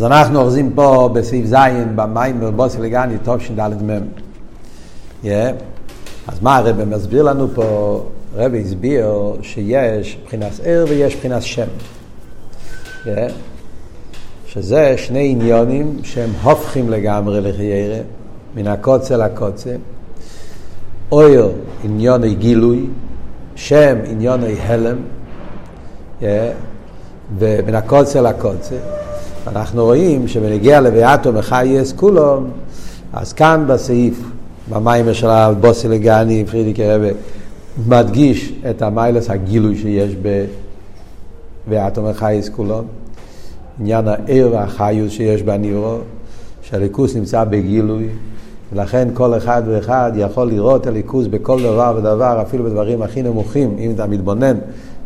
אז אנחנו אוחזים פה בסעיף ז' במים בבוסי לגני תשד"מ. Yeah. אז מה הרב מסביר לנו פה? הרב הסביר שיש מבחינת ער ויש מבחינת שם. Yeah. שזה שני עניונים שהם הופכים לגמרי לחיירה, מן הקוצה לקוצה. אויר עניוני גילוי, שם עניוני הלם, yeah. ומן הקוצה לקוצה. אנחנו רואים שבנגיע לביאטו מחייס כולו, אז כאן בסעיף, במים של הבוסי לגני, פרידיק הרבה, מדגיש את המיילס הגילוי שיש בביאטו מחייס כולו, עניין הער והחיוס שיש בנירו, שהליכוס נמצא בגילוי, ולכן כל אחד ואחד יכול לראות הליכוס בכל דבר ודבר, אפילו בדברים הכי נמוכים, אם אתה מתבונן.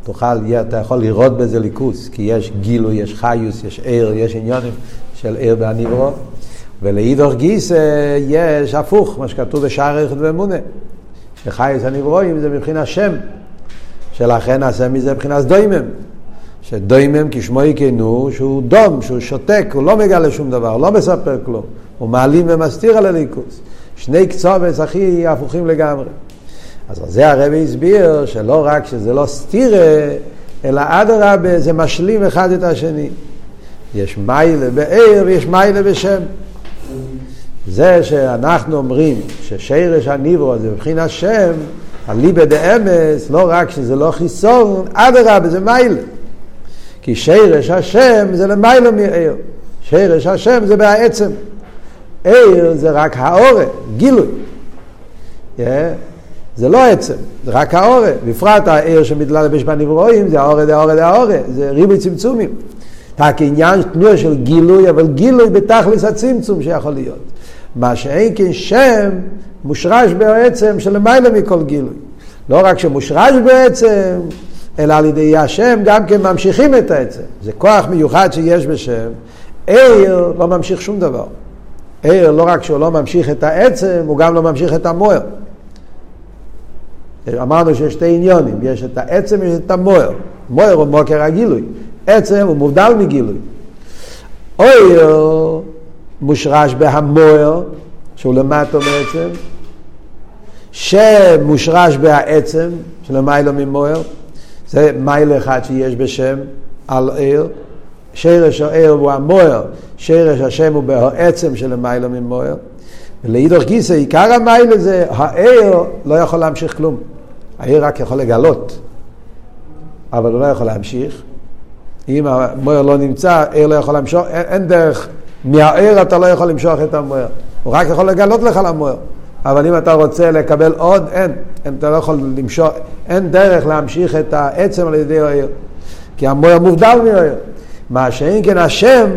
תוכל, אתה יכול לראות בזה ליכוס, כי יש גילוי, יש חיוס, יש ער, יש עניונים של ער והנברו. ולאידוך גיס יש הפוך, מה שכתוב בשער ערכת ואמונה, שחייס הנברואים זה מבחינת שם, שלכן נעשה מזה מבחינת דוימם. שדוימם כשמו יקנו שהוא דום, שהוא שותק, הוא לא מגלה שום דבר, לא מספר כלום, הוא מעלים ומסתיר על הליכוס. שני קצובס הכי הפוכים לגמרי. אז זה הרבי הסביר שלא רק שזה לא סתירה, אלא אדרבה זה משלים אחד את השני. יש מיילה בעיר ויש מיילה בשם. זה שאנחנו אומרים ששירש הניברו זה מבחינת שם, הליבה דאמס, לא רק שזה לא חיסון, אדרבה זה מיילה. כי שירש השם זה למיילה מעיר. שירש השם זה בעצם. עיר זה רק האורן, גילוי. Yeah. זה לא עצם, זה רק האורה. בפרט העיר שמתלבש בנברואים זה האורה, זה האורה, זה האורה. זה ריבוי צמצומים. רק עניין תנועה של גילוי, אבל גילוי בתכלס הצמצום שיכול להיות. מה שאין כן שם מושרש בעצם שלמעלה מכל גילוי. לא רק שמושרש בעצם, אלא על ידי השם גם כן ממשיכים את העצם. זה כוח מיוחד שיש בשם. עיר לא ממשיך שום דבר. עיר לא רק שהוא לא ממשיך את העצם, הוא גם לא ממשיך את המוער. אמרנו שיש שתי עניונים, יש את העצם ויש את המוער. מוער הוא מוקר הגילוי, עצם הוא מובדל מגילוי. אויר מושרש בהמוער, שהוא למטו בעצם, שם מושרש בהעצם, שלמיילו ממוער, זה מייל אחד שיש בשם על עיר. שרש העיר הוא המוער, שרש השם הוא בהעצם שלמיילו ממוער. ולאידוך גיסא, עיקר המייל זה, העיר לא יכול להמשיך כלום. העיר רק יכול לגלות, אבל הוא לא יכול להמשיך. אם המויר לא נמצא, עיר לא יכול למשוך, אין, אין דרך, מהעיר אתה לא יכול למשוך את המויר. הוא רק יכול לגלות לך למויר. אבל אם אתה רוצה לקבל עוד, אין, אתה לא יכול למשוך, אין דרך להמשיך את העצם על ידי העיר. כי המויר מובדל מהעיר. מה שאין כן השם,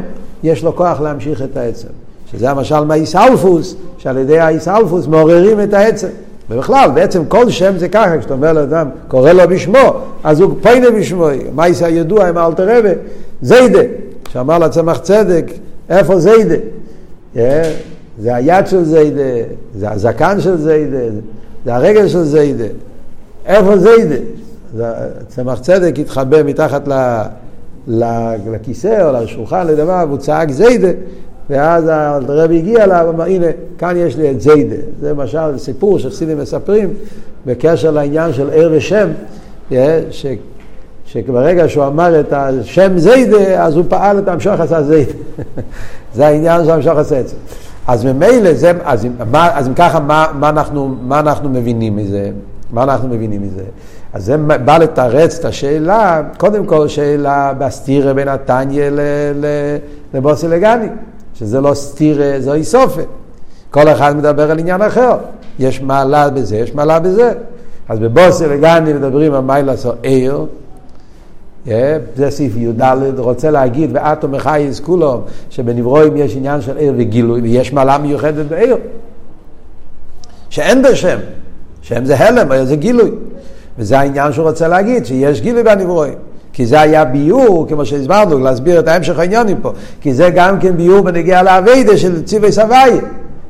יש לו כוח להמשיך את העצם. שזה המשל מהאיסאלפוס, שעל ידי האיסאלפוס מעוררים את העצם. ובכלל, בעצם כל שם זה ככה, כשאתה אומר לאדם, קורא לו בשמו, אז הוא פיינה בשמו, יעשה הידוע עם האלתר רבה? זיידה, שאמר לצמח צדק, איפה זיידה? Yeah, זה היד של זיידה, זה הזקן של זיידה, זה הרגל של זיידה. איפה זיידה? צמח צדק התחבא מתחת ל, לכיסא או לשולחן לדבר, והוא צעק זיידה. ואז הרבי הגיע אליו, אמר, הנה, כאן יש לי את זיידה. זה למשל סיפור שחסידים מספרים בקשר לעניין של ער ושם, ש... שברגע שהוא אמר את השם זיידה, אז הוא פעל את המשוך עשה זיידה. זה העניין של את זה. אז ממילא זה, אז, מה, אז אם ככה, מה, מה, אנחנו, מה אנחנו מבינים מזה? מה אנחנו מבינים מזה? אז זה בא לתרץ את השאלה, קודם כל שאלה בסתירה בין התניא לבוסי לגני. שזה לא סתירה, זו איסופה. כל אחד מדבר על עניין אחר. יש מעלה בזה, יש מעלה בזה. אז בבוסר לגני מדברים על מיילה סו עיר, זה סעיף י"ד, רוצה להגיד, ואטום מחייס כולו, שבנברואים יש עניין של עיר וגילוי, ויש מעלה מיוחדת בעיר. שאין בשם, שם זה הלם, זה גילוי. וזה העניין שהוא רוצה להגיד, שיש גילוי בנברואים. כי זה היה ביור, כמו שהסברנו, להסביר את ההמשך העניינים פה, כי זה גם כן ביור בנגיע לאביידה של ציווי סבי.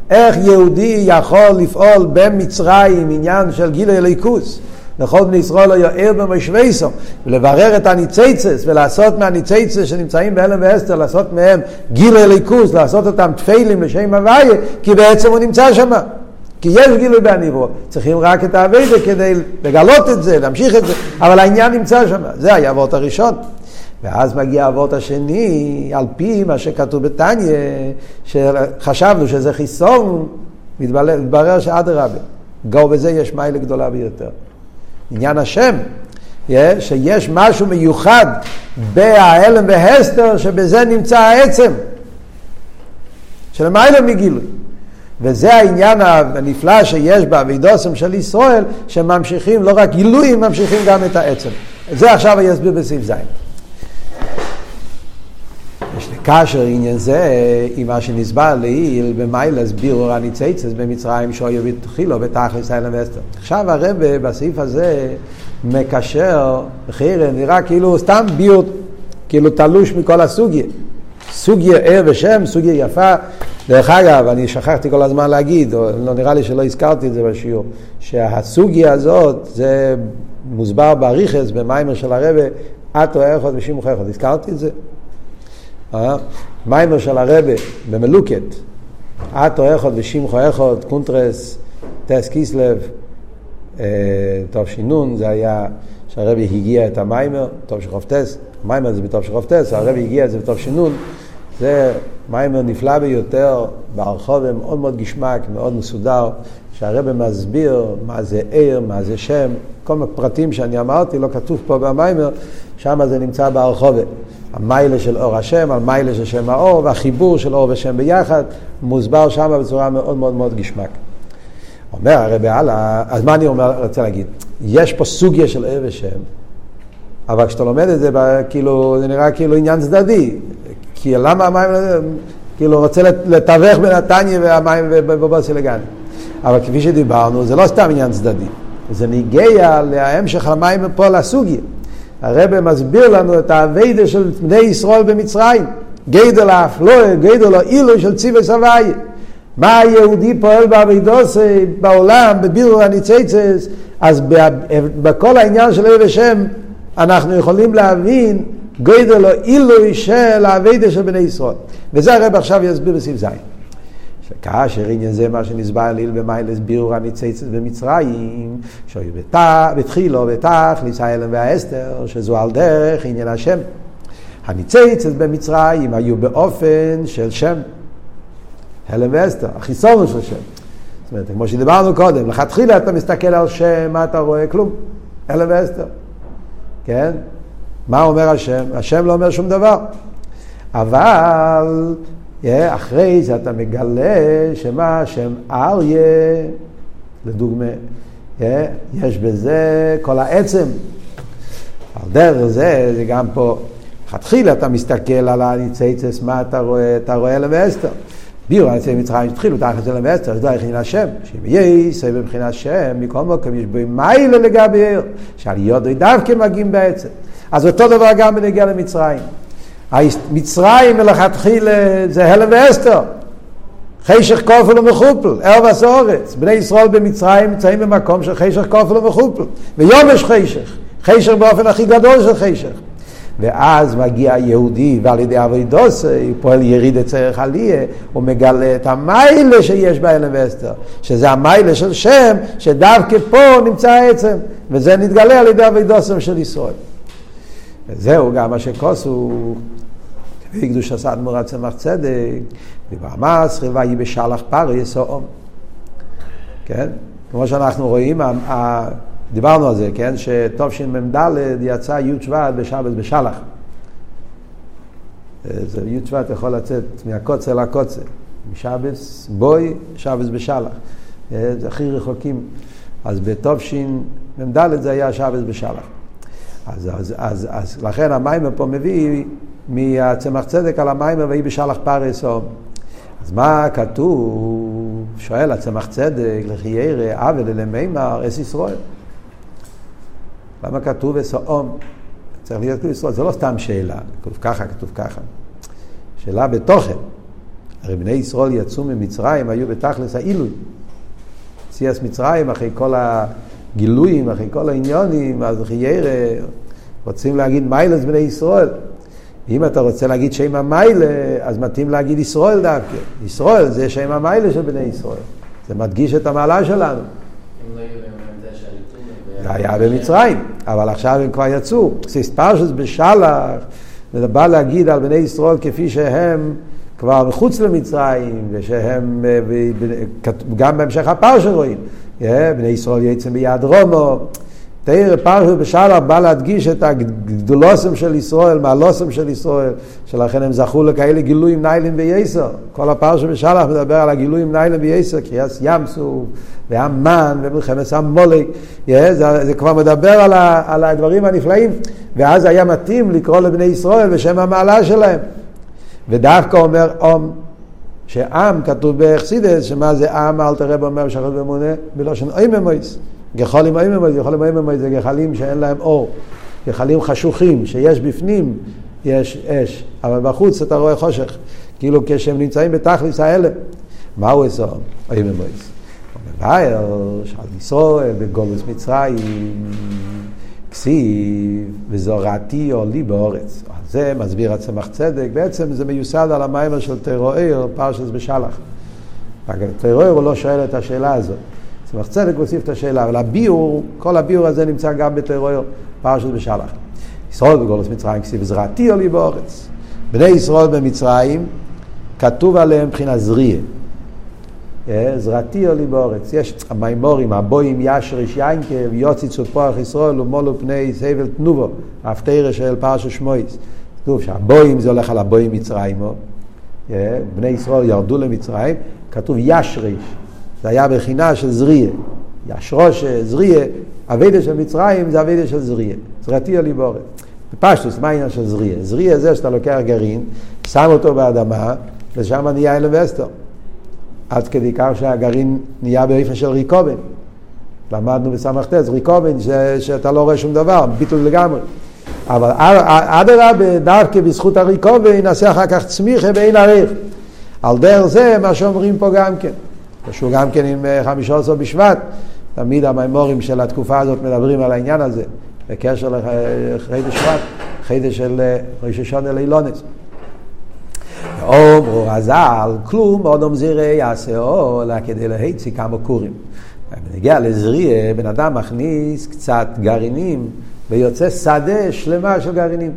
איך יהודי יכול לפעול במצרים עניין של גיל הליכוס, לכל בני ישראל לא יאר במשוויסו, ולברר את הניציצס, ולעשות מהניציצס שנמצאים בהלם ואסתר, לעשות מהם גילי ליכוס, לעשות אותם תפלים לשם הוויה, כי בעצם הוא נמצא שם. כי יש גילוי בעניבו, צריכים רק את האביידה כדי לגלות את זה, להמשיך את זה, אבל העניין נמצא שם, זה היה האבות הראשון. ואז מגיע האבות השני, על פי מה שכתוב בתניא, שחשבנו שזה חיסון, מתברר שאדרבה, גו בזה יש מיילה גדולה ביותר. עניין השם, שיש משהו מיוחד בהלם והסתר, שבזה נמצא העצם, שלמיילה מגילוי. וזה העניין הנפלא שיש באבידוסם של ישראל, שממשיכים, לא רק גילויים, ממשיכים גם את העצם. זה עכשיו אני אסביר בסעיף ז'. יש לקשר עניין זה עם מה שנסבר לעיל במיילס בירור הניציצס במצרים שויו ותחילו בתכלס האלה ואסתר. עכשיו הרב בסעיף הזה מקשר, חירן, נראה כאילו סתם ביור, כאילו תלוש מכל הסוגיה. סוגיה ער ושם, סוגיה יפה. דרך אגב, אני שכחתי כל הזמן להגיד, או לא נראה לי שלא הזכרתי את זה בשיעור, שהסוגיה הזאת, זה מוסבר באריכס, במיימר של הרבה, אתה אחד ושמך אחד. הזכרתי את זה? אה? מאמר של הרבי במלוקט, אתה אחד ושמך אחד, קונטרס, ט' כסלו, אה, טוב שינון, זה היה שהרבי הגיע את המאמר, תשכ"ט, מאמר זה בתשכ"ט, הרבי הגיע את זה בתש"נ. זה מאמר נפלא ביותר, ברחוב מאוד מאוד געשמאק, מאוד מסודר, שהרבי מסביר מה זה אור, מה זה שם, כל הפרטים שאני אמרתי לא כתוב פה במיימר, שם זה נמצא ברחוב. המיילה של אור השם, המיילה של שם האור, והחיבור של אור ושם ביחד, מוסבר שם בצורה מאוד מאוד מאוד גשמק. אומר הרבי הלאה, אז מה אני אומר, רוצה להגיד? יש פה סוגיה של עיר ושם, אבל כשאתה לומד את זה, כאילו, זה נראה כאילו עניין צדדי. כי למה המים, כאילו רוצה לתווך בין התניא והמים בבוסי לגן. אבל כפי שדיברנו, זה לא סתם עניין צדדי, זה ניגע להמשך המים פה לסוגיה. הרב מסביר לנו את האביידה של בני ישראל במצרים. גדל האפלואה, גדל האילוי של ציווי סבייה. מה היהודי פועל באבידוס בעולם, בבירור הניציצס, אז בכל העניין של אוהב השם אנחנו יכולים להבין גודל או עילוי של האביידה של בני ישראל. וזה הרב עכשיו יסביר בסעיף ז'. שכאשר עניין זה מה שנסבר ליל במיילס בירור הניציצת במצרים, שהיו בתחילו בתכליס האלם והאסתר, שזו על דרך עניין השם. הניציצת במצרים היו באופן של שם, הלם ואסתר, החיסון של שם. זאת אומרת, כמו שדיברנו קודם, לכתחילה אתה מסתכל על שם, מה אתה רואה? כלום, הלם ואסתר. כן? מה אומר השם? השם לא אומר שום דבר. אבל אחרי זה אתה מגלה שמה השם אריה, לדוגמה, יש בזה כל העצם. על דרך זה, זה גם פה, לכתחילה אתה מסתכל על הניציצס, מה אתה רואה? אתה רואה אלם ואסתר. בירו הניצי מצרים התחילו תחת אלם ואסתר, זה דרך עניין השם. שאם יהיה סבב מבחינת השם, מכל מקום יש בו מיילה לגבי עיר, שעליות דווקא מגיעים בעצם. אז אותו דבר גם בנגיע למצרים. מצרים מלכתחילה זה הלם ואסתר. חשך כופל ומחופל, ערב הסורץ. בני ישראל במצרים נמצאים במקום של חשך כופל ומחופל. ויום יש חשך. חשך באופן הכי גדול של חשך. ואז מגיע היהודי ועל ידי אבידוס פועל יריד אצלך עליה, הוא מגלה את המיילה שיש בהלם ואסתר, שזה המיילה של שם, שדווקא פה נמצא העצם, וזה נתגלה על ידי אבידוסם של ישראל. וזהו גם מה שכוסו, כפי קדוש עשה אדמו"ר צמח צדק, ובמס ויהי בשלח פריס או כן? כמו שאנחנו רואים, דיברנו על זה, כן? שתשמ"ד יצא י' שבט בשבת בשלח. זה י' שבט יכול לצאת מהקוצר לקוצר. משבס בוי, שבס בשלח. זה הכי רחוקים. אז בתשמ"ד זה היה שבס בשלח. אז, אז, אז, אז לכן המיימר פה מביא מהצמח צדק על המיימר ויהי בשלח פרס או... אז מה כתוב? שואל הצמח צדק, לכי ירא, עוול למימר, אס ישראל. למה כתוב אסאום? צריך להיות כתוב ישראל. זה לא סתם שאלה, כתוב ככה, כתוב ככה. שאלה בתוכן. הרי בני ישראל יצאו ממצרים, היו בתכלס העילוי. ציאס מצרים אחרי כל הגילויים, אחרי כל העניונים, אז חיירה, רוצים להגיד מיילס בני ישראל. אם אתה רוצה להגיד שם המיילה, אז מתאים להגיד ישראל דווקא. ישראל זה שם המיילה של בני ישראל. זה מדגיש את המעלה שלנו. זה היה במצרים, אבל עכשיו הם כבר יצאו. פרשס בשלח, זה בא להגיד על בני ישראל כפי שהם כבר מחוץ למצרים, ושהם, אה, גם בהמשך הפרשה רואים, בני ישראל יצא מיד רומו. תראה, פרשת בשלח בא להדגיש את הגדולוסם של ישראל, מעלוסם של ישראל, שלכן הם זכו לכאלה גילויים ניילין וייסר. כל הפרשת בשלח מדבר על הגילויים ניילין וייסר, קריאס ים סוף, והמן, ומלחמת המולק, זה, זה כבר מדבר על, ה, על הדברים הנפלאים, ואז היה מתאים לקרוא לבני ישראל בשם המעלה שלהם. ודווקא אומר אום, שעם כתוב באכסידס, שמה זה עם, אל תראה באומר שחוט ומונה, בלושן אוי ממויס. גחלים אוי ממויס, גחלים אוי ממויס זה גחלים שאין להם אור, גחלים חשוכים, שיש בפנים, יש אש, אבל בחוץ אתה רואה חושך, כאילו כשהם נמצאים בתכלס האלה. מה הוא עושה? אוי ממויס. מבאר שעל ישראל בגולוס מצרים כסיב וזורעתי עולי באורץ. זה מסביר הצמח צדק, בעצם זה מיוסד על המיימר של טרואר, פרשת בשלח. טרואר הוא לא שואל את השאלה הזאת. צמח צדק מוסיף את השאלה, אבל הביור, כל הביור הזה נמצא גם בטרואר, פרשת בשלח. ישראל בגולוס מצרים כסיב וזרעתי עולי באורץ. בני ישראל במצרים, כתוב עליהם מבחינה זריה. זרעתי עלי באורץ. יש המימורים, הבוים ישריש יינקב, יוצי צופוח ישראל ומולו פני סבל תנובו, הפתירה של פרשו שמויס. כתוב שהבוים זה הולך על הבוים מצרימו, בני ישראל ירדו למצרים, כתוב ישריש, זה היה בחינה של זריה. ישרוש, זריה, אביידה של מצרים זה אביידה של זריה. זרעתי עלי באורץ. בפשטוס, מה העניין של זריה? זריה זה שאתה לוקח גרעין, שם אותו באדמה, ושם נהיה אלווסטר. עד כדי כך שהגרעין נהיה באופן של ריקובן. למדנו בסמ"ט, ריקובן, ש, שאתה לא רואה שום דבר, ביטול לגמרי. אבל אדרבה, דווקא בזכות הריקובן, נעשה אחר כך צמיחה ואין עריך. על דרך זה מה שאומרים פה גם כן. קשור גם כן עם אה, חמישה עשר בשבט, תמיד המימורים של התקופה הזאת מדברים על העניין הזה, בקשר לחידש שבט, חידש של אה, ראש השונה לאילונס. אומרו רז"ל, כלום אודום זירי יעשה אלא כדי להצי כמה קורים. בנגיע לזריה, בן אדם מכניס קצת גרעינים ויוצא שדה שלמה של גרעינים.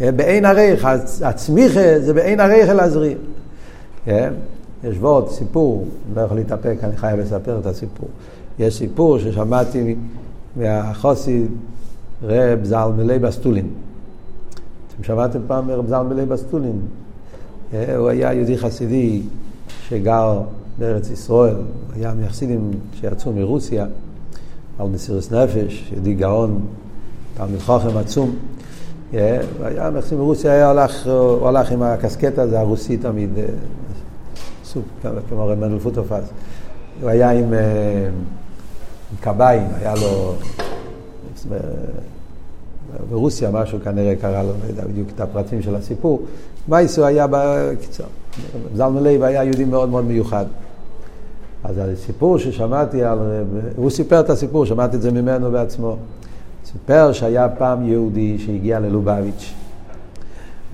בעין עריך, הצמיחה זה בעין עריך אל הזריה. כן? יש ועוד סיפור, אני לא יכול להתאפק, אני חייב לספר את הסיפור. יש סיפור ששמעתי מהחוסי רב ז"ל מלי בסטולין. אתם שמעתם פעם רב ז"ל מלי בסטולין? אה, הוא היה יהודי חסידי שגר בארץ ישראל, היה מחסידים שיצאו מרוסיה, על מסירות נפש, יהודי גאון, תלמיד חוכם עצום. אה, הוא היה חסיד מרוסיה, היה הלך, הוא הלך עם הקסקט הזה הרוסי תמיד, אה, סוג, כמו ר' מענדל פוטרפס. הוא היה עם, עם קביים, היה לו... ברוסיה משהו כנראה קרה לו, לא יודע בדיוק את הפרטים של הסיפור. מעשה היה בקיצור. זלמן לייב היה יהודי מאוד מאוד מיוחד. אז הסיפור ששמעתי על, הוא סיפר את הסיפור, שמעתי את זה ממנו בעצמו. סיפר שהיה פעם יהודי שהגיע ללובביץ',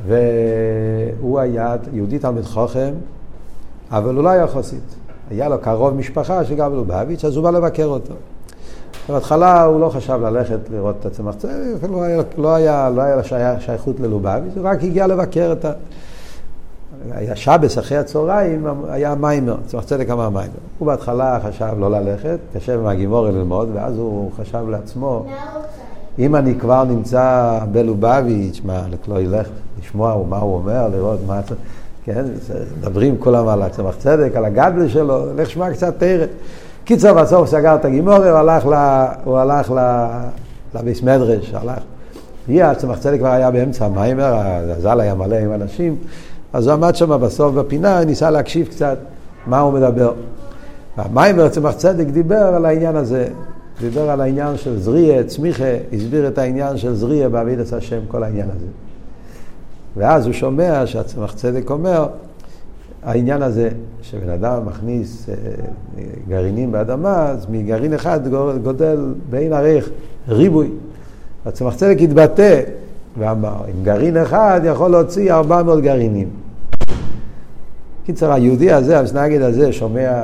והוא היה יהודי תלמיד חוכם, אבל הוא לא היה חוסית. היה לו קרוב משפחה שגר בלובביץ', אז הוא בא לבקר אותו. בהתחלה הוא לא חשב ללכת לראות את הצמח צדק, לא היה, לא היה, לא היה לו שייכות ללובביץ', הוא רק הגיע לבקר את ה... היה שבס אחרי הצהריים, היה מיימר, צמח צדק אמר מיימר. הוא בהתחלה חשב לא ללכת, קשה עם הגימורי ללמוד, ואז הוא חשב לעצמו, אם אני כבר נמצא בלובביץ', מה, לא ילך לשמוע מה הוא אומר, לראות מה... כן, מדברים כולם על הצמח צדק, על הגדל שלו, לך שמע קצת תרא. קיצר, בסוף סגר את הגימורי, הוא הלך, ל, הוא הלך ל, לביס מדרש, הלך. הגיע, צמח צדק כבר היה באמצע המיימר, הזל היה מלא עם אנשים, אז הוא עמד שם בסוף בפינה, ניסה להקשיב קצת מה הוא מדבר. והמיימר, צמח צדק, דיבר על העניין הזה, דיבר על העניין של זריה, צמיחה, הסביר את העניין של זריה בעבידת השם, כל העניין הזה. ואז הוא שומע שהצמח צדק אומר, העניין הזה, שבן אדם מכניס אה, גרעינים באדמה, אז מגרעין אחד גודל בעין ערך ריבוי. הצמח צדק התבטא ואמר, עם גרעין אחד יכול להוציא 400 גרעינים. קיצר, היהודי הזה, המסנגד הזה, שומע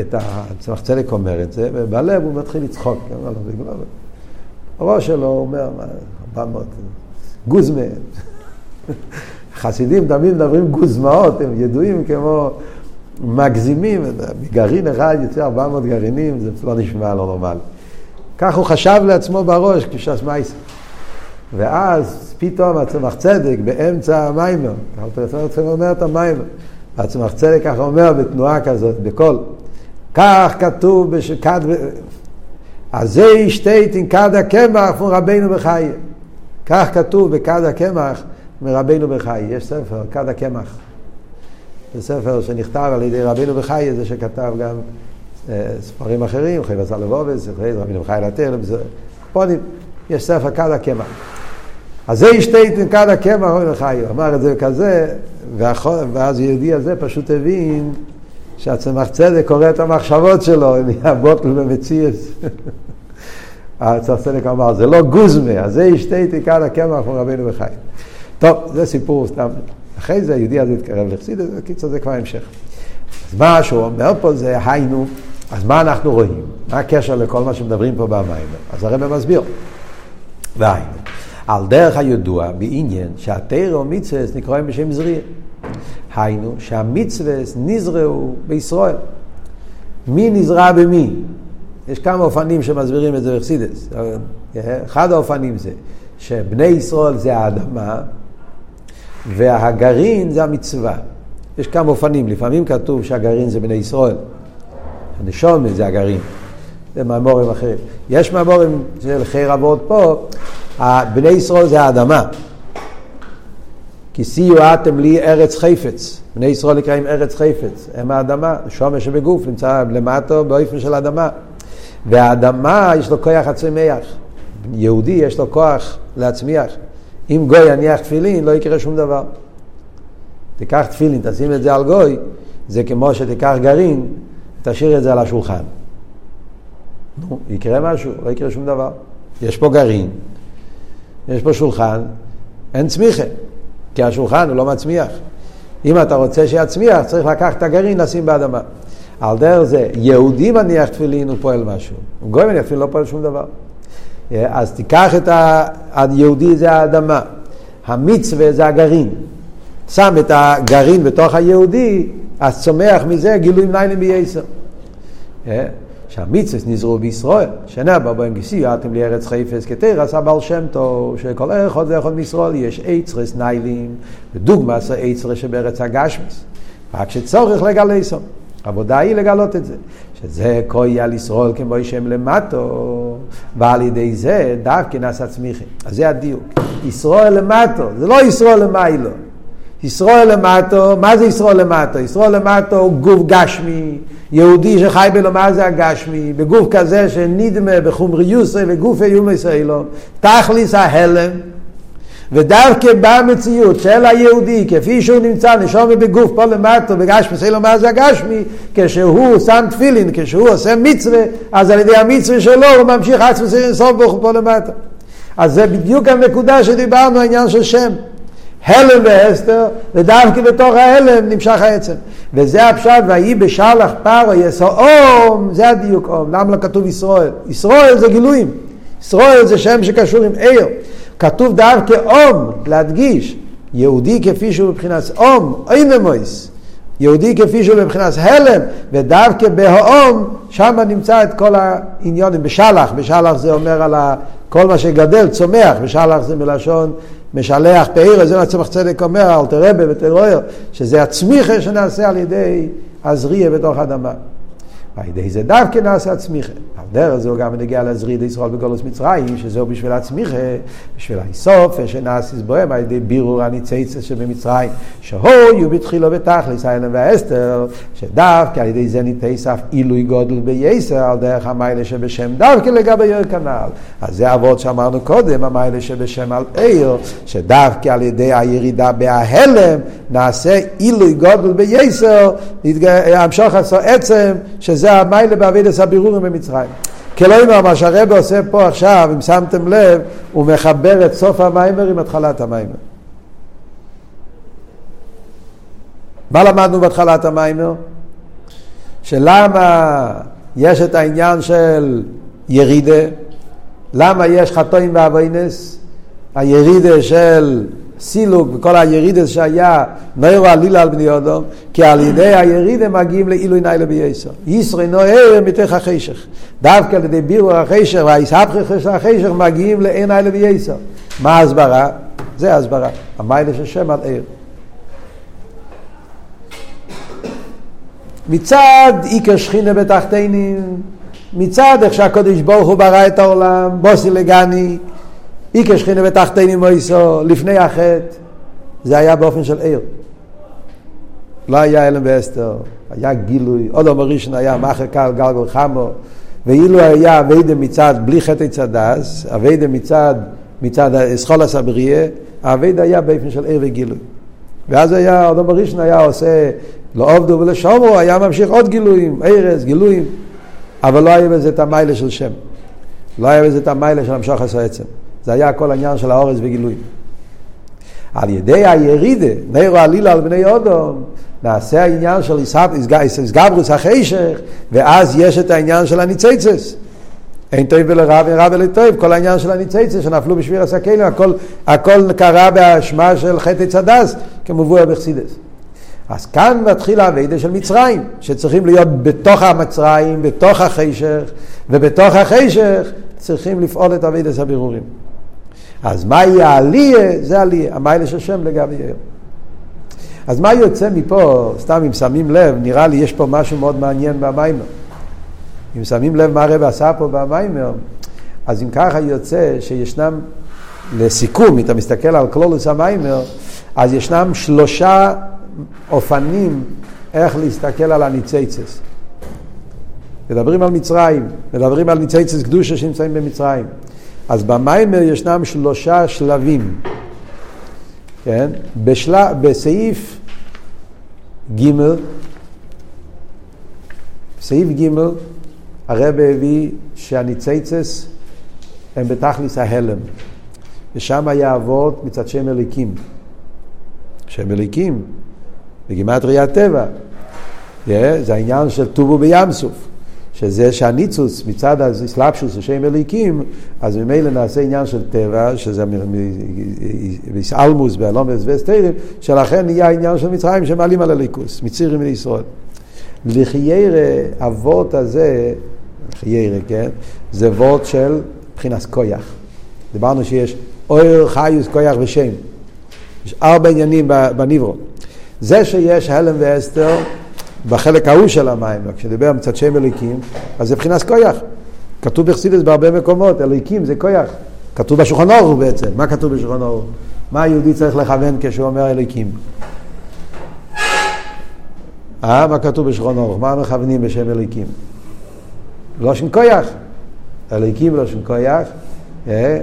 את הצמח צדק אומר את זה, ובלב הוא מתחיל לצחוק. הראש שלו אומר, 400, גוזמה. חסידים תמיד מדברים גוזמאות, הם ידועים כמו מגזימים, מגרעין אחד יוצא 400 גרעינים, זה לא נשמע לא נורמלי. כך הוא חשב לעצמו בראש כש"ס מייס. ואז פתאום הצמח צדק באמצע המיימר, ככה הוא אומר את המיימר, הצמח צדק ככה אומר בתנועה כזאת, בקול, כך כתוב בשכד, אז זה שתי כד הקמח מרבנו בחיי. כך כתוב בכד הקמח מרבנו בחיי. יש ספר, כד הקמח. זה ספר שנכתב על ידי רבנו בחיי, זה שכתב גם אה, ספרים אחרים, חייב עשה לבובס, רבינו בחיי לתל, פונים, יש ספר כד הקמח. אז זה שתי כד הקמח מרבנו בחיי. הוא אמר את זה כזה, ואז יהודי הזה פשוט הבין שהצמח צדק קורא את המחשבות שלו, נהיה בוטל ומציאס. הצמח צדק אמר, זה לא גוזמה, אז זה ישתה תיקן הקמח מרבנו בחי. טוב, זה סיפור סתם. אחרי זה היהודי הזה התקרב לחסידס, בקיצור זה כבר המשך. אז מה שהוא אומר פה זה היינו, אז מה אנחנו רואים? מה הקשר לכל מה שמדברים פה במים? אז הרב מסביר. והיינו, על דרך הידוע בעניין שהתרא ומצווה נקראים בשם זריר. היינו שהמצווה נזרעו בישראל. מי נזרע במי? יש כמה אופנים שמסבירים את זה בחסידס. אחד האופנים זה שבני ישראל זה האדמה והגרעין זה המצווה. יש כמה אופנים, לפעמים כתוב שהגרעין זה בני ישראל. הנשומת זה הגרעין. זה מאמורים אחרים. יש מאמורים של חייר אבות פה, בני ישראל זה האדמה. כי שיו אתם לי ארץ חפץ. בני ישראל נקראים ארץ חפץ, הם האדמה, שומש שבגוף נמצא למטו באופן של אדמה. והאדמה יש לו כוח הצמיח. יהודי יש לו כוח להצמיח. אם גוי יניח תפילין לא יקרה שום דבר. תיקח תפילין, תשים את זה על גוי, זה כמו שתיקח גרעין, תשאיר את זה על השולחן. נו, יקרה משהו, לא יקרה שום דבר. יש פה גרעין, יש פה שולחן, אין צמיחה. כי השולחן הוא לא מצמיח. אם אתה רוצה שיצמיח, צריך לקחת את הגרעין, לשים באדמה. על דרך זה, יהודי מניח תפילין, הוא פועל משהו. גוי מניח תפילין, לא פועל שום דבר. אז תיקח את היהודי, זה האדמה. המצווה זה הגרעין. שם את הגרעין בתוך היהודי, אז צומח מזה גילוי מניינים בייסר. שהמצווה נזרו בישראל, שנאמר בהם גיסי, אתם לי ארץ חפץ כתרס הבעל שם טוב, שכל אחד ואחד מישראל יש עצרס ניילים, ודוגמא זה עצרס שבארץ הגשמס. רק שצורך לגלסו. העבודה היא לגלות את זה. שזה כוי על ישראל כמו שם למטו, ועל ידי זה דווקא נעשה צמיחי. אז זה הדיוק. ישראל למטו, זה לא ישראל למיילו. ישראל למטו, מה זה ישראל למטו? ישראל למטו הוא גוף גשמי, יהודי שחי בלו, מה זה הגשמי? בגוף כזה שנדמה בחומריוסי וגוף איום ישראלו, תכליס ההלם, ודווקא במציאות של היהודי, כפי שהוא נמצא נשום בגוף פה למטו, בגשמי, סלו מה זה הגשמי, כשהוא שם תפילין, כשהוא עושה מצווה, אז על ידי המצווה שלו הוא ממשיך עצמו סוף ברוך פה למטו. אז זה בדיוק הנקודה שדיברנו, העניין של שם. הלם והסתר, ודווקא בתוך ההלם נמשך העצם. וזה הפשט, ויהי בשלח פרו יסו אום, זה הדיוק אום. למה לא כתוב ישראל? ישראל זה גילויים. ישראל זה שם שקשור עם עיר. כתוב דווקא אום, להדגיש, יהודי כפי שהוא מבחינת אום, אינמויס. יהודי כפי שהוא מבחינת הלם, ודווקא בהאום, שם נמצא את כל העניונים, בשלח, בשלח זה אומר על כל מה שגדל, צומח, בשלח זה מלשון משלח פעיר, זה מה צמח צדק אומר, אל תרבה ותרויר, שזה הצמיחה שנעשה על ידי הזריע בתוך האדמה. על ידי זה דווקא נעשה הצמיחה. על דרך הוא גם נגיע להזריד ישראל בגולוס מצרים, שזהו בשביל הצמיחה, בשביל האיסוף, שנעשיס בוהם על ידי בירור הניציצה שבמצרים, שהויו בתחילו בתכלס, האלם והאסתר, שדווקא על ידי זה ניתסף עילוי גודל בייסר, על דרך המיילה שבשם דווקא לגבי עיר כנ"ל. אז זה אבות שאמרנו קודם, המיילה שבשם על עיר, שדווקא על ידי הירידה בהלם, נעשה עילוי גודל בייסר, המשוך עשו עצם, שזה המיילה בעבידת הבירורים במצרים. כלומר, מה שהרב עושה פה עכשיו, אם שמתם לב, הוא מחבר את סוף המיימר עם התחלת המיימר. מה למדנו בהתחלת המיימר? שלמה יש את העניין של ירידה, למה יש חטאים ואבוינס, הירידה של סילוק וכל הירידה שהיה נוירו עלילה על בני אדום, כי על ידי הירידה מגיעים לעילוי נילה בייסר. ישרי נויר מתוך החשך. דווקא על ידי בירו החשך והיסהפכך של החשך מגיעים לעין נילה בייסר. מה ההסברה? זה ההסברה. המיילה של שם על עיר. מצד עיקר שכינה בתחתינים, מצד איך שהקודש ברוך הוא ברא את העולם, בוסי לגני, עיקר שכינה בתחתינים מויסו, לפני החטא, זה היה באופן של עיר. לא היה אלם ואסתר, היה גילוי, עוד אומר ראשון היה מאחר קל גלגל חמו, ואילו היה אביידה מצד, בלי חטא צדס, אביידה מצד, מצד אסכולס הבריה, האביידה היה באופן של עיר וגילוי. ואז היה, עוד אומר ראשון היה עושה לא עובדו ולשומו, היה ממשיך עוד גילויים, ארז, גילויים, אבל לא היה בזה את המיילה של שם. לא היה בזה את המיילה של המשוך עשו עצם. זה היה כל העניין של האורז וגילויים. על ידי הירידה, נרו עלילה על בני אודום, נעשה העניין של איסגברוס החשך, ואז יש את העניין של הניציצס. אין טוב ולרע ואין רע ולטוב, כל העניין של הניציצס שנפלו בשביר הסכלים, הכל, הכל קרה באשמה של חטא צדס, כמובוא בחסידס. אז כאן מתחיל האביידה של מצרים, שצריכים להיות בתוך המצרים, בתוך החשך, ובתוך החשך צריכים לפעול את אביידס הבירורים. אז מהי העלייה? זה העלייה, המיילה של שם לגבי יאיר. אז מה יוצא מפה, סתם אם שמים לב, נראה לי יש פה משהו מאוד מעניין במיימר. אם שמים לב מה הרב עשה פה במיימר, אז אם ככה יוצא שישנם, לסיכום, אם אתה מסתכל על כלולוס המיימר, אז ישנם שלושה אופנים איך להסתכל על הניציצס. מדברים על מצרים, מדברים על ניציצס קדושה שנמצאים במצרים. אז במיימר ישנם שלושה שלבים. כן? בשל... בסעיף ג', סעיף ג', הרב הביא שהניציצס הם בתכליס ההלם, ושם היה אבות מצד שם אליקים. שם אליקים בגימטרי הטבע. Yeah, זה העניין של טובו בים סוף. שזה שהניצוץ מצד הסלבשוס השם אליקים, אז ממילא נעשה עניין של טבע, שזה ביסאלמוס, באלומס וסטיירים, שלכן נהיה עניין של מצרים שמעלים על הליכוס, מצירים לישראל. לחיירה, אבות הזה, חיירה, כן? זה וורט של מבחינת כויח. דיברנו שיש אויר, חיוס, כויח ושם. יש ארבע עניינים בניברו. זה שיש הלם ואסתר בחלק ההוא של המים, כשדיבר מצד שם אליקים, אז זה מבחינת כויח. כתוב בחסידס בהרבה מקומות, אליקים זה כויח. כתוב בשולחן אורו בעצם. מה כתוב בשולחן אורו? מה היהודי צריך לכוון כשהוא אומר אליקים? אה, מה כתוב בשולחן אורו? מה מכוונים בשם אליקים? לא שום כויח. אליקים לא שום כויח, אה,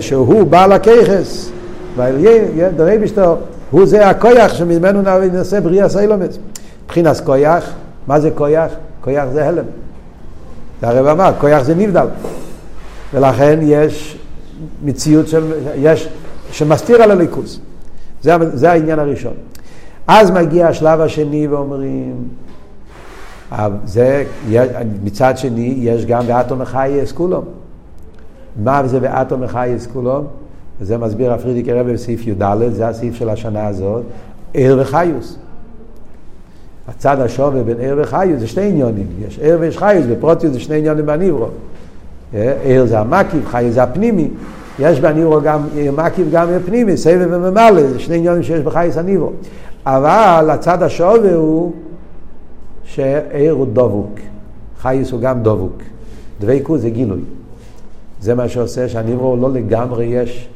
שהוא בעל הכיכס. דרי בשתו, הוא זה הכויח שממנו נעשה בריאה סיילומס. מבחינת כויח, מה זה כויח? כויח זה הלם. זה הרב אמר, כויח זה נבדל. ולכן יש מציאות של, יש, שמסתיר על הליכוס. זה, זה העניין הראשון. אז מגיע השלב השני ואומרים, זה, מצד שני, יש גם באטום החייס כולו. מה זה באטום החייס כולו? וזה מסביר הפרידיק הרב בסעיף י"ד, זה הסעיף של השנה הזאת, ער וחיוס. הצד השווה בין ער וחיוס זה שני עניונים, יש ער ויש חיוס, בפרוטיות זה שני עניונים בניברו. ער זה המקיף, חיוס זה הפנימי, יש בניברו גם מקיף גם פנימי, סבב וממלא, זה שני עניונים שיש בחייס הניברו. אבל הצד השווה הוא שער הוא דבוק. חייס הוא גם דבוק. דבקות זה גילוי. זה מה שעושה שהניברו לא לגמרי יש.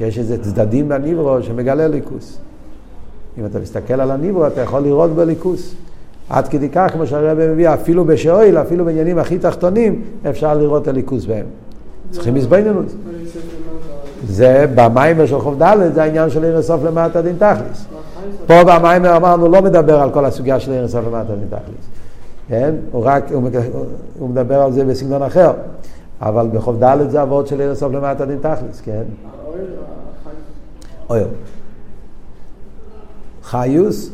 יש איזה צדדים בניברו שמגלה ליכוס. אם אתה מסתכל על הניברו, אתה יכול לראות בליכוס. עד כדי כך, כמו שהרבא מביא, אפילו בשאויל, אפילו בעניינים הכי תחתונים, אפשר לראות את הליכוס בהם. צריכים מזבננות. זה במיימר של חוב ד' זה העניין של עיר הסוף למטה דין תכליס. פה במיימר אמרנו לא מדבר על כל הסוגיה של עיר הסוף למטה דין תכליס. כן? הוא רק, הוא, הוא מדבר על זה בסגנון אחר. אבל בחוב ד' זה אבות של עיר הסוף למטה דין תכליס, כן? אויר. חיוס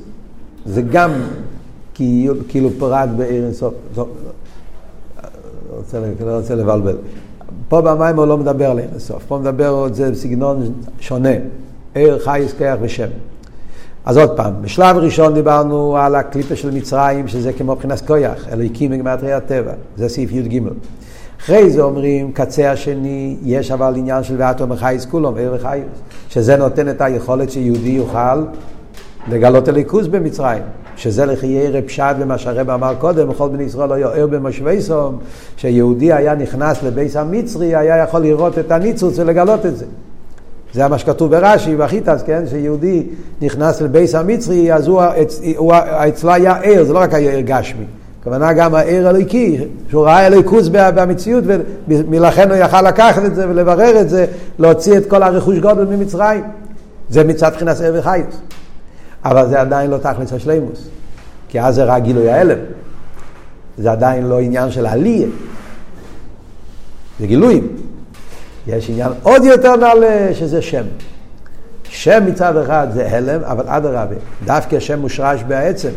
זה גם כאילו פרט בעיר הסוף. לא, לא רוצה לבלבל. פה במים הוא לא מדבר על עיר הסוף, פה מדבר על זה בסגנון שונה, עיר חייס כיח ושם. אז עוד פעם, בשלב ראשון דיברנו על הקליפה של מצרים, שזה כמו מבחינת כויח, אלוהיקים מגמטרי הטבע, זה סעיף י"ג. אחרי זה אומרים, קצה השני, יש אבל עניין של ואתו מחייס כולו, עיר וחייס, שזה נותן את היכולת שיהודי יוכל לגלות הליכוז במצרים. שזה לחיי רב פשט ומה שהרב אמר קודם, וכל בני ישראל לא יואר במשווה סום, שיהודי היה נכנס לביס המצרי, היה יכול לראות את הניצוץ ולגלות את זה. זה מה שכתוב ברש"י, בחיטס, כן? שיהודי נכנס לביס המצרי, אז הוא, הוא, אצלו היה ער, זה לא רק היה ער גשמי. הכוונה גם הער אלוהיקי, שהוא ראה אלוהיקוס במציאות, ולכן הוא יכל לקחת את זה ולברר את זה, להוציא את כל הרכוש גודל ממצרים. זה מצד מבחינת ער וחייס. אבל זה עדיין לא תכלס השלימוס, כי אז זה רק גילוי ההלם. זה עדיין לא עניין של עלייה, זה גילויים. יש עניין עוד יותר נעלה שזה שם. שם מצד אחד זה הלם, אבל אדרבה, דווקא שם מושרש בעצם.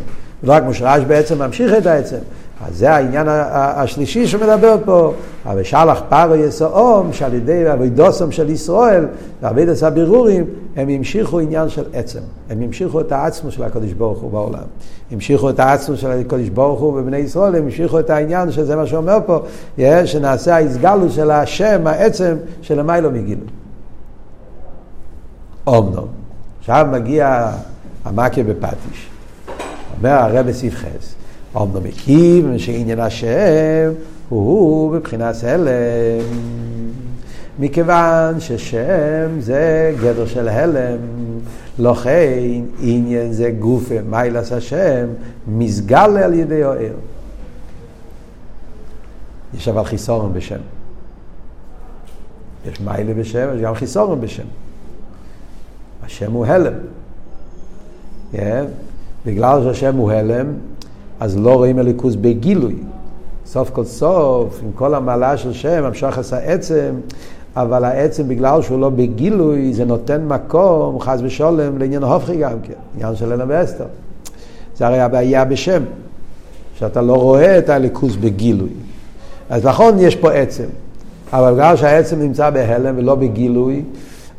לא רק מושרש בעצם, ממשיך את העצם. אז זה העניין השלישי שמדבר פה. אבל שלח פרו יסעום, שעל ידי אבידוסם של ישראל, ואבידס הבירורים, הם המשיכו עניין של עצם. הם המשיכו את העצמו של הקדוש ברוך הוא בעולם. המשיכו את העצמו של הקדוש ברוך הוא בבני ישראל, הם המשיכו את העניין, שזה מה שאומר פה, שנעשה ההסגלות של השם, העצם, של המיילו מגילו. אומנום. עכשיו מגיע המקיה בפטיש. אומר הרב בסעיף חס. אומנם מקיף שעניין השם הוא בבחינת הלם. מכיוון ששם זה גדר של הלם, לכן עניין זה גופה מיילס השם, מסגל על ידי האר. יש אבל חיסורם בשם. יש מיילה בשם, יש גם חיסורם בשם. השם הוא הלם. Yeah. בגלל שהשם הוא הלם, אז לא רואים הליכוז בגילוי. סוף כל סוף, עם כל המעלה של שם, המשך עשה עצם, אבל העצם בגלל שהוא לא בגילוי, זה נותן מקום, חס ושולם, לעניין הופכי גם כן, עניין של אלא ואסתר. זה הרי הבעיה בשם, שאתה לא רואה את הליכוז בגילוי. אז נכון, יש פה עצם, אבל בגלל שהעצם נמצא בהלם ולא בגילוי,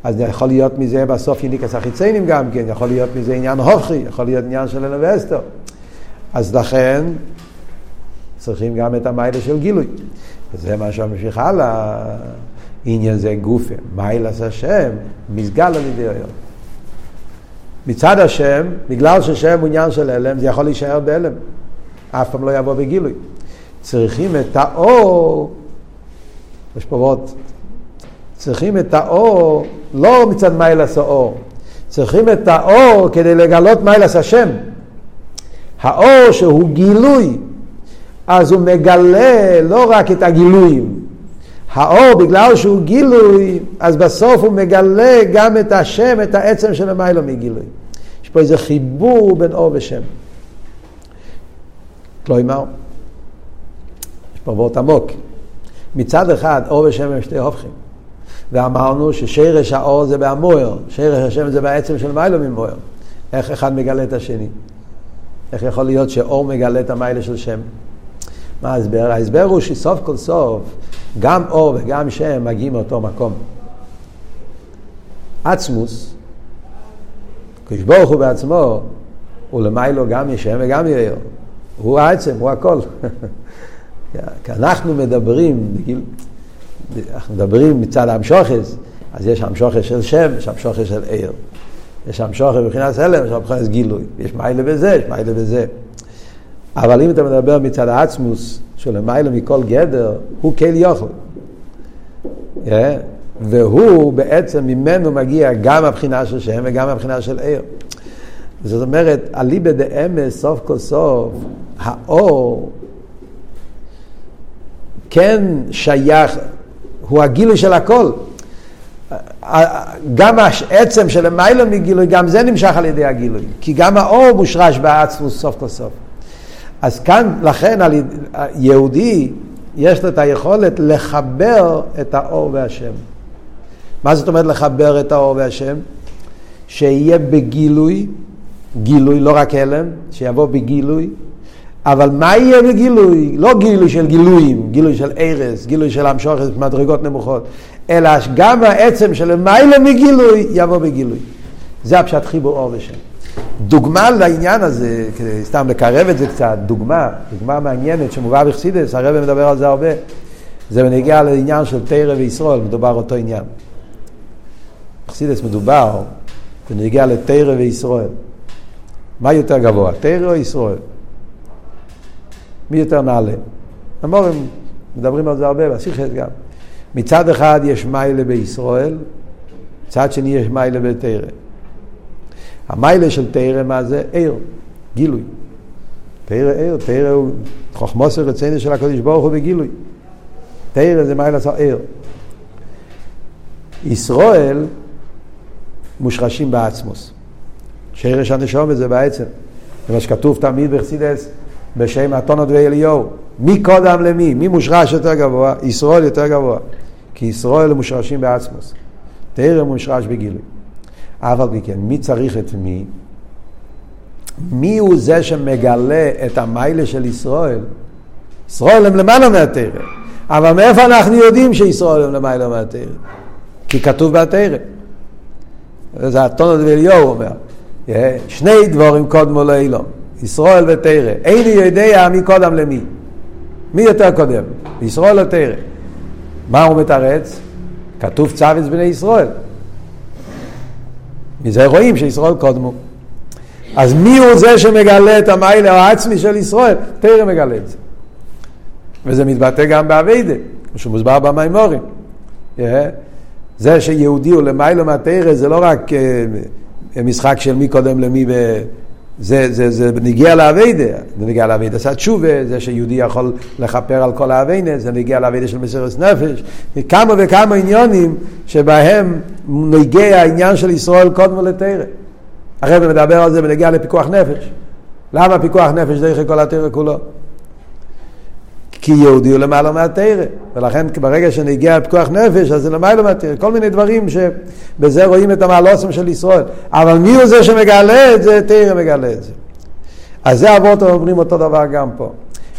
אז יכול להיות מזה בסוף יניקס החיציינים גם כן, יכול להיות מזה עניין הופכי, יכול להיות עניין של אלא ואסתר. אז לכן צריכים גם את המיילה של גילוי. וזה מה שממשיך הלאה, עניין זה גופה, מיילס השם, מסגל על ידי היום. מצד השם, בגלל ששם הוא עניין של הלם, זה יכול להישאר בהלם. אף פעם לא יבוא בגילוי. צריכים את האור, יש פה עוד, צריכים את האור, לא מצד מיילס האור, צריכים את האור כדי לגלות מיילס השם. האור שהוא גילוי, אז הוא מגלה לא רק את הגילויים. האור, בגלל שהוא גילוי, אז בסוף הוא מגלה גם את השם, את העצם של המיילו מגילוי. יש פה איזה חיבור בין אור ושם. כלומר, יש פה וורט עמוק. מצד אחד, אור ושם הם שתי הופכים. ואמרנו ששרש האור זה בהמוער, שרש השם זה בעצם של מיילו ממוער. איך אחד מגלה את השני? איך יכול להיות שאור מגלה את המיילה של שם? מה ההסבר? ההסבר הוא שסוף כל סוף גם אור וגם שם מגיעים מאותו מקום. עצמוס, קדוש ברוך הוא בעצמו, הוא למיילו גם ישם וגם יאיר. הוא העצם, הוא הכל. כי אנחנו מדברים, אנחנו מדברים מצד המשוכס, אז יש המשוכס של שם, יש המשוכס של עיר. יש שם שוחר מבחינת הלם, יש שם מבחינת גילוי. יש מיילה בזה, יש מיילה בזה. אבל אם אתה מדבר מצד העצמוס, שלמיילא מכל גדר, הוא כל יוכל. Yeah. והוא בעצם ממנו מגיע גם הבחינה של שם וגם הבחינה של עיר. זאת אומרת, אליבא דאמס, סוף כל סוף, האור כן שייך, הוא הגילוי של הכל. גם העצם של המיילא מגילוי, גם זה נמשך על ידי הגילוי. כי גם האור מושרש בעצמוס סוף כל סוף. אז כאן, לכן, על יהודי, יש לו את היכולת לחבר את האור והשם. מה זאת אומרת לחבר את האור והשם? שיהיה בגילוי, גילוי, לא רק הלם, שיבוא בגילוי, אבל מה יהיה בגילוי? לא גילוי של גילויים, גילוי של ארז, גילוי של המשוכת מדרגות נמוכות, אלא גם העצם של מיילא מגילוי יבוא בגילוי. זה הפשט חיבור אור ושם. דוגמה לעניין הזה, כדי סתם לקרב את זה קצת, דוגמה, דוגמה מעניינת שמובאה בחסידס, הרב מדבר על זה הרבה, זה בנגיע לעניין של תרא וישראל, מדובר אותו עניין. בחסידס מדובר בנגיע לתרא וישראל. מה יותר גבוה, תרא או ישראל? מי יותר נעלה? המורים מדברים על זה הרבה, בשיחת גם. מצד אחד יש מיילה בישראל, מצד שני יש מיילה בתרא. המיילה של תרא מה זה? עיר, גילוי. תרא עיר, תרא הוא חוכמוס ורצינו של הקדוש ברוך הוא בגילוי. תרא זה מיילה של עיר. ישראל מושרשים בעצמוס. שרש הנשום זה בעצם. זה מה שכתוב תמיד בחסידס בשם אתונות ואליהו. מי קודם למי? מי מושרש יותר גבוה? ישראל יותר גבוה. כי ישראל מושרשים בעצמוס. תרא מושרש בגילוי. אף על פי כן, מי צריך את מי? מי הוא זה שמגלה את המיילה של ישראל? ישראל הם למעלה מהתרא. אבל מאיפה אנחנו יודעים שישראל הם למעלה מהתרא? כי כתוב בתרא. זה התונות ואליהו אומר. שני דבורים קודמו לאילום, ישראל ותרא. איני יודע מי קודם למי. מי יותר קודם? ישראל או תרא? מה הוא מתרץ? כתוב צוויץ בני ישראל. מזה רואים שישראל קודמו. אז מי הוא זה שמגלה את המיילה העצמי של ישראל? תרא מגלה את זה. וזה מתבטא גם באביידה, כמו שמוסבר במימורים. זה שיהודי הוא למיילה מהתרא זה לא רק אה, משחק של מי קודם למי, ב... זה, זה, זה נגיע לאביידה, זה נגיע לאביידה עשה תשובה, זה שיהודי יכול לכפר על כל האביידה, זה נגיע לאביידה של מסירת נפש, כמה וכמה עניונים שבהם נגיע העניין של ישראל קודם לתרא. הרב מדבר על זה בנגיע לפיקוח נפש. למה פיקוח נפש דרך כל התרא כולו? כי יהודי הוא למעלה מהתרא, ולכן ברגע שנגיע לפיקוח נפש, אז זה למעלה מהתרא, כל מיני דברים שבזה רואים את המעלוסם של ישראל. אבל מי הוא זה שמגלה את זה? תרא מגלה את זה. אז זה אבות אומרים אותו דבר גם פה.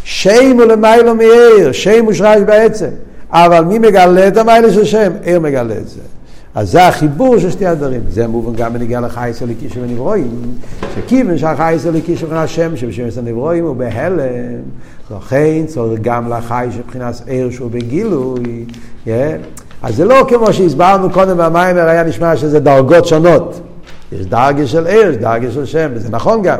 שם הוא למעלה מעיר, שם מושרש בעצם. אבל מי מגלה את המעלה של שם? עיר מגלה את זה. אז זה החיבור של שתי הדברים. זה מובן גם בנגיע לחייס הליקי שבנברואים, שכיוון שהחייס הליקי שבן השם שבשם הנברואים הוא בהלם, לכן צריך גם לחי שבחינת עיר שהוא בגילוי. Yeah. אז זה לא כמו שהסברנו קודם במיימר, היה נשמע שזה דרגות שונות. יש דרגה של עיר, יש דרגה של שם, וזה נכון גם.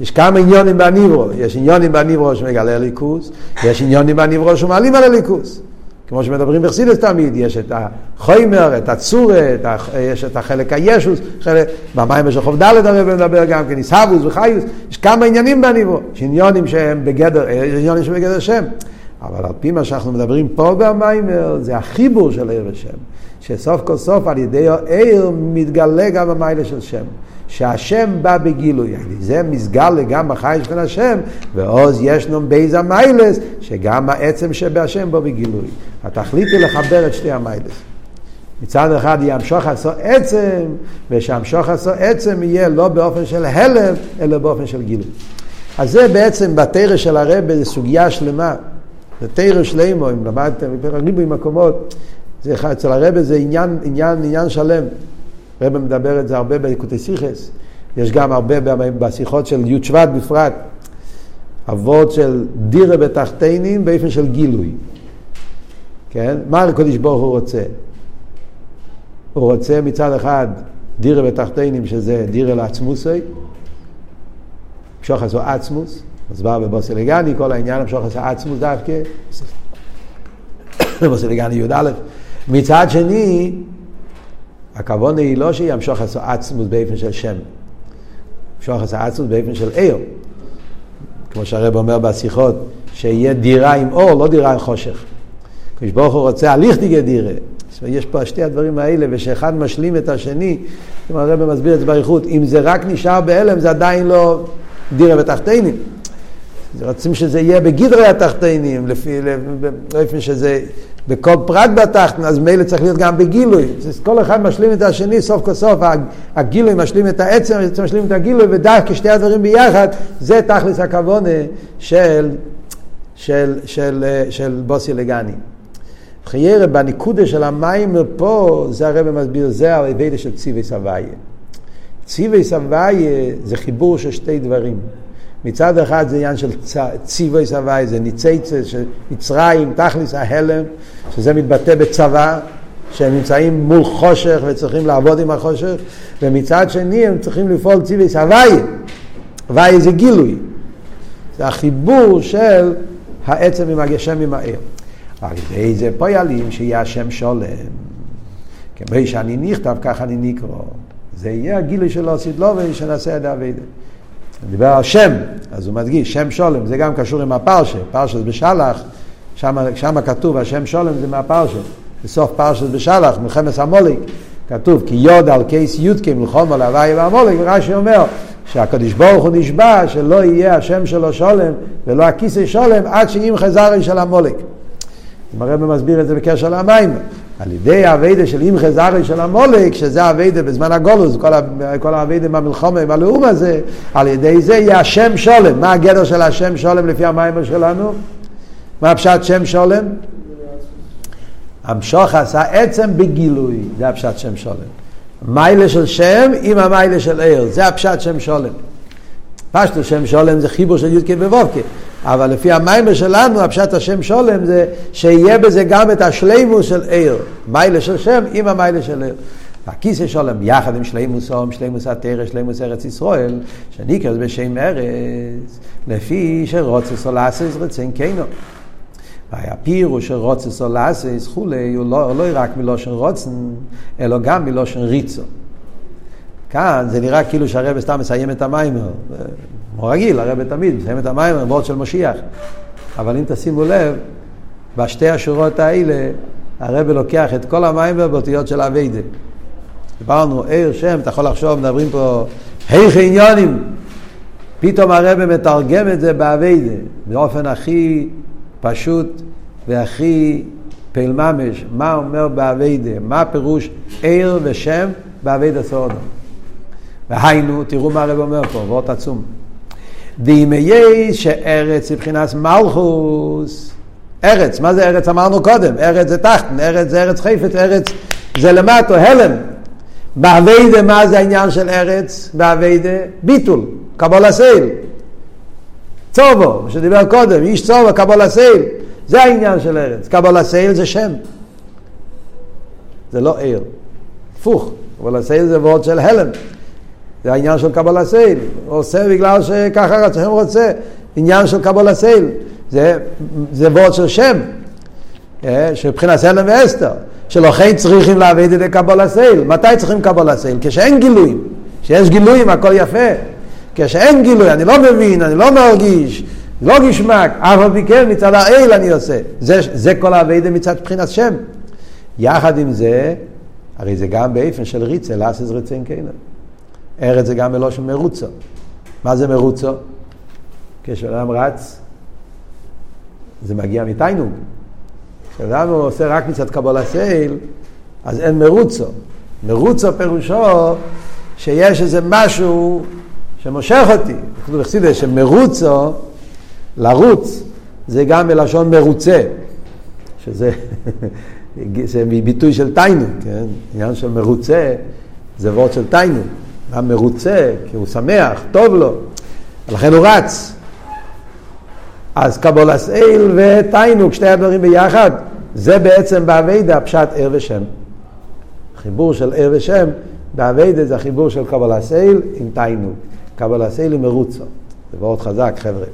יש כמה עניונים בניברו, יש עניונים בניברו שמגלה ליכוס, יש עניונים בניברו שמעלים על הליכוס. כמו שמדברים בחסידס תמיד, יש את החוימר, את הצורה, את ה... יש את החלק הישוס, חלק... במים של חוב ד' הרב מדבר גם כן, איסהבוס וחיוס, יש כמה עניינים בניבו, יש עניונים שהם בגדר, יש עניונים שהם בגדר שם. אבל על פי מה שאנחנו מדברים פה במאמר, זה החיבור של אור ושם. שסוף כל סוף על ידי האור מתגלה גם המעלה של שם. שהשם בא בגילוי, זה מסגל גם בחי של השם, ואז ישנו ב' המעלות, שגם העצם שבהשם בא בגילוי. התכלית היא לחבר את שתי המעלות. מצד אחד יהיה המשכת העצם, ושהמשכת העצם יהיה לא באופן של העלם, אלא באופן של גילוי. אז זה בעצם בתרא של הרב, זו סוגיה שלמה. זה תרא שלמה, אם למדתם ריבוי מקומות, זה אצל הרב זה עניין, עניין, עניין שלם. הרב מדבר את זה הרבה בליקוטי סיכס, יש גם הרבה בשיחות של י' שבט בפרט, אבות של דירה בתחתינים באופן של גילוי. כן? מה הקדוש ברוך הוא רוצה? הוא רוצה מצד אחד דירה בתחתינים שזה דירה לעצמוסי, שוחס או עצמוס, מוסבר בבוסילגני, כל העניין עשה עצמוס דווקא, בבוסילגני י"א. מצד שני, הכוונה היא לא שימשוך עשה עצמוס באופן של שם, המשוך עשה עצמוס באופן של עיר. כמו שהרב אומר בשיחות, שיהיה דירה עם אור, לא דירה עם חושך. כשברוך ברוך הוא רוצה הליך דיגה דירה. יש פה שתי הדברים האלה, ושאחד משלים את השני, כמו הרב מסביר את זה באריכות, אם זה רק נשאר בהלם, זה עדיין לא דירה בתחתינים. רוצים שזה יהיה בגדרי התחתינים, לפי, לפי שזה בכל פרט בתחתן, אז מילא צריך להיות גם בגילוי. כל אחד משלים את השני, סוף כל סוף הגילוי משלים את העצם, העצם משלים את הגילוי, ודווקא שתי הדברים ביחד, זה תכלס הכוונה של, של, של, של, של בוסי לגני. חיירה בניקודה של המים פה, זה הרב מסביר, זה האבדה של ציווי סבייה. ציווי סבייה זה חיבור של שתי דברים. מצד אחד זה עניין של ציווי סבי, זה ניציצה מצרים, תכלס ההלם, שזה מתבטא בצבא, שהם נמצאים מול חושך וצריכים לעבוד עם החושך, ומצד שני הם צריכים לפעול ציווי סבי. סבי זה גילוי. זה החיבור של העצם עם הגשם עם העיר. ועל ידי זה פועלים שיהיה השם שולם. כמו שאני נכתב, ככה אני נקרא. זה יהיה הגילוי של עושית לו ושנעשה את האבדה. דיבר על שם, אז הוא מדגיש, שם שולם, זה גם קשור עם הפרשה, פרשת בשלח, שם כתוב, השם שולם זה מהפרשה, בסוף פרשת בשלח, מלחמת המוליק, כתוב, כי יוד על קייס יודקי מלחום על הוואי והמוליק, ורש"י אומר, שהקדוש ברוך הוא נשבע שלא יהיה השם שלו שולם ולא הכיסא שולם עד שאם חזרי של המוליק. הרב מסביר את זה בקשר למים. על ידי האביידה של אימחה זרי של המולק, שזה האביידה בזמן הגולוס, כל, האביידה במלחומה, עם הלאום הזה, על ידי זה יהיה השם שולם. מה הגדר של השם שולם לפי המים שלנו? מה הפשט שם שולם? המשוך עשה עצם בגילוי, זה הפשט שם שולם. מיילה של שם עם המיילה של עיר, זה הפשט שם שולם. פשטו שם שולם זה חיבור של יודקה ובובקה. אבל לפי המיימר שלנו, הפשט השם שולם זה שיהיה בזה גם את השלימוס של עיר. מיילה של שם עם המיילה של עיר. הכיסא שולם יחד עם שלימוס הום, שלימוס התרא, שלימוס ארץ ישראל, שנקרא בשם ארץ, לפי שרוצה סולאסס רצן קיינו. והפירוש של רוצה סולאסס כולי, הוא לא, לא רק מלושן רוצן, אלא גם מלושן ריצו. כאן זה נראה כאילו שהרבא סתם מסיים את המיימר. כמו רגיל, הרב תמיד מסיים את המים, וורד של משיח. אבל אם תשימו לב, בשתי השורות האלה, הרב לוקח את כל המים באותיות של אביידה. דיברנו, עיר שם, אתה יכול לחשוב, מדברים פה, היכ עניונים. פתאום הרב מתרגם את זה באביידה, באופן הכי פשוט והכי פעיל ממש, מה אומר באביידה, מה פירוש עיר ושם באביידה סורדו. והיינו, תראו מה הרב אומר פה, וורט עצום. דימי שארץ מבחינת מלכוס, ארץ, מה זה ארץ אמרנו קודם? ארץ זה תחתן, ארץ זה ארץ חיפת, ארץ זה למטו, הלם. באביידה, מה זה העניין של ארץ? באביידה, ביטול, קבול הסייל. צובו, מה שדיבר קודם, איש צובו, קבול הסייל. זה העניין של ארץ. קבול הסייל זה שם. זה לא עיר. הפוך, קבול הסייל זה וורד של הלם. זה העניין של קבול הסייל. הוא עושה בגלל שככה רצון רוצה. עניין של קבול הסייל. זה, זה וורד של שם. אה, שבחינת סלם ואסתר. שלכן צריכים לעבד את קבול הסייל. מתי צריכים קבול הסייל? כשאין גילויים. כשיש גילויים הכל יפה. כשאין גילוי, אני לא מבין, אני לא מרגיש, לא גשמק, אף על פי כן מצד האל אני עושה. זה, זה כל האביידה מצד בחינת שם. יחד עם זה, הרי זה גם באופן של ריצה, לאסס רצן קיינן. ארץ זה גם מלושן מרוצו. מה זה מרוצו? כשאדם רץ, זה מגיע מתיינוג. כשאדם עושה רק מצד קבול הסייל, אז אין מרוצו. מרוצו פירושו שיש איזה משהו שמושך אותי. כתוב בחסידס שמרוצו, לרוץ, זה גם מלשון מרוצה, שזה זה ביטוי של תיינוג, כן? עניין של מרוצה זה וורד של תיינוג. אדם מרוצה, כי הוא שמח, טוב לו, ולכן הוא רץ. אז קבולס אל ותיינוק, שני הדברים ביחד, זה בעצם באביידה פשט ער ושם. חיבור של ער ושם, באביידה זה החיבור של קבולס אל עם תיינוק. קבולס אל עם מרוצו. זה מאוד חזק, חבר'ה.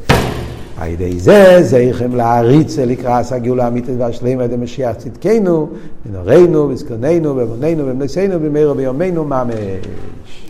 על ידי זה זכם להריץ לקראת הגאולה האמיתית והשלמה על ידי משיח צדקנו, בנורנו, בזקוננו, בבוננו, במנסינו, במהרו ביומנו ממש.